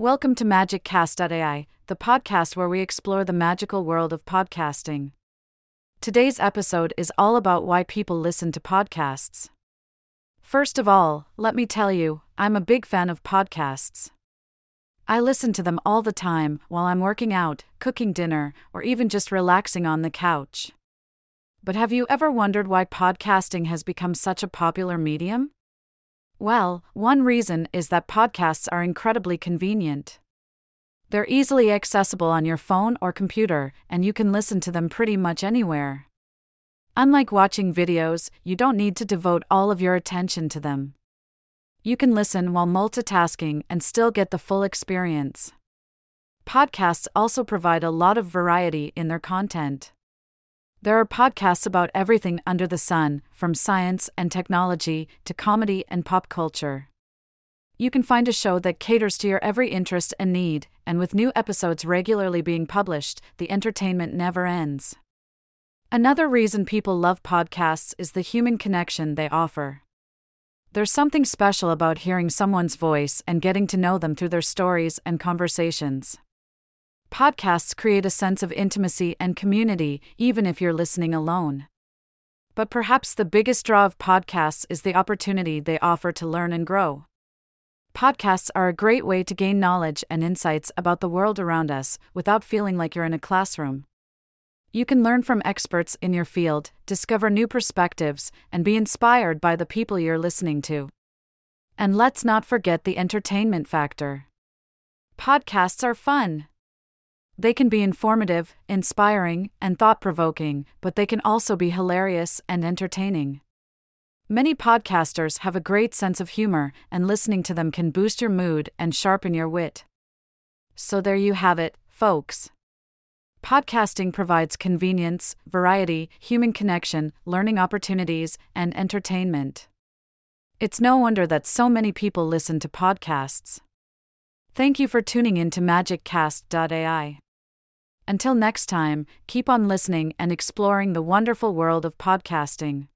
Welcome to MagicCast.ai, the podcast where we explore the magical world of podcasting. Today's episode is all about why people listen to podcasts. First of all, let me tell you, I'm a big fan of podcasts. I listen to them all the time while I'm working out, cooking dinner, or even just relaxing on the couch. But have you ever wondered why podcasting has become such a popular medium? Well, one reason is that podcasts are incredibly convenient. They're easily accessible on your phone or computer, and you can listen to them pretty much anywhere. Unlike watching videos, you don't need to devote all of your attention to them. You can listen while multitasking and still get the full experience. Podcasts also provide a lot of variety in their content. There are podcasts about everything under the sun, from science and technology to comedy and pop culture. You can find a show that caters to your every interest and need, and with new episodes regularly being published, the entertainment never ends. Another reason people love podcasts is the human connection they offer. There's something special about hearing someone's voice and getting to know them through their stories and conversations. Podcasts create a sense of intimacy and community, even if you're listening alone. But perhaps the biggest draw of podcasts is the opportunity they offer to learn and grow. Podcasts are a great way to gain knowledge and insights about the world around us without feeling like you're in a classroom. You can learn from experts in your field, discover new perspectives, and be inspired by the people you're listening to. And let's not forget the entertainment factor. Podcasts are fun. They can be informative, inspiring, and thought provoking, but they can also be hilarious and entertaining. Many podcasters have a great sense of humor, and listening to them can boost your mood and sharpen your wit. So there you have it, folks. Podcasting provides convenience, variety, human connection, learning opportunities, and entertainment. It's no wonder that so many people listen to podcasts. Thank you for tuning in to MagicCast.ai. Until next time, keep on listening and exploring the wonderful world of podcasting.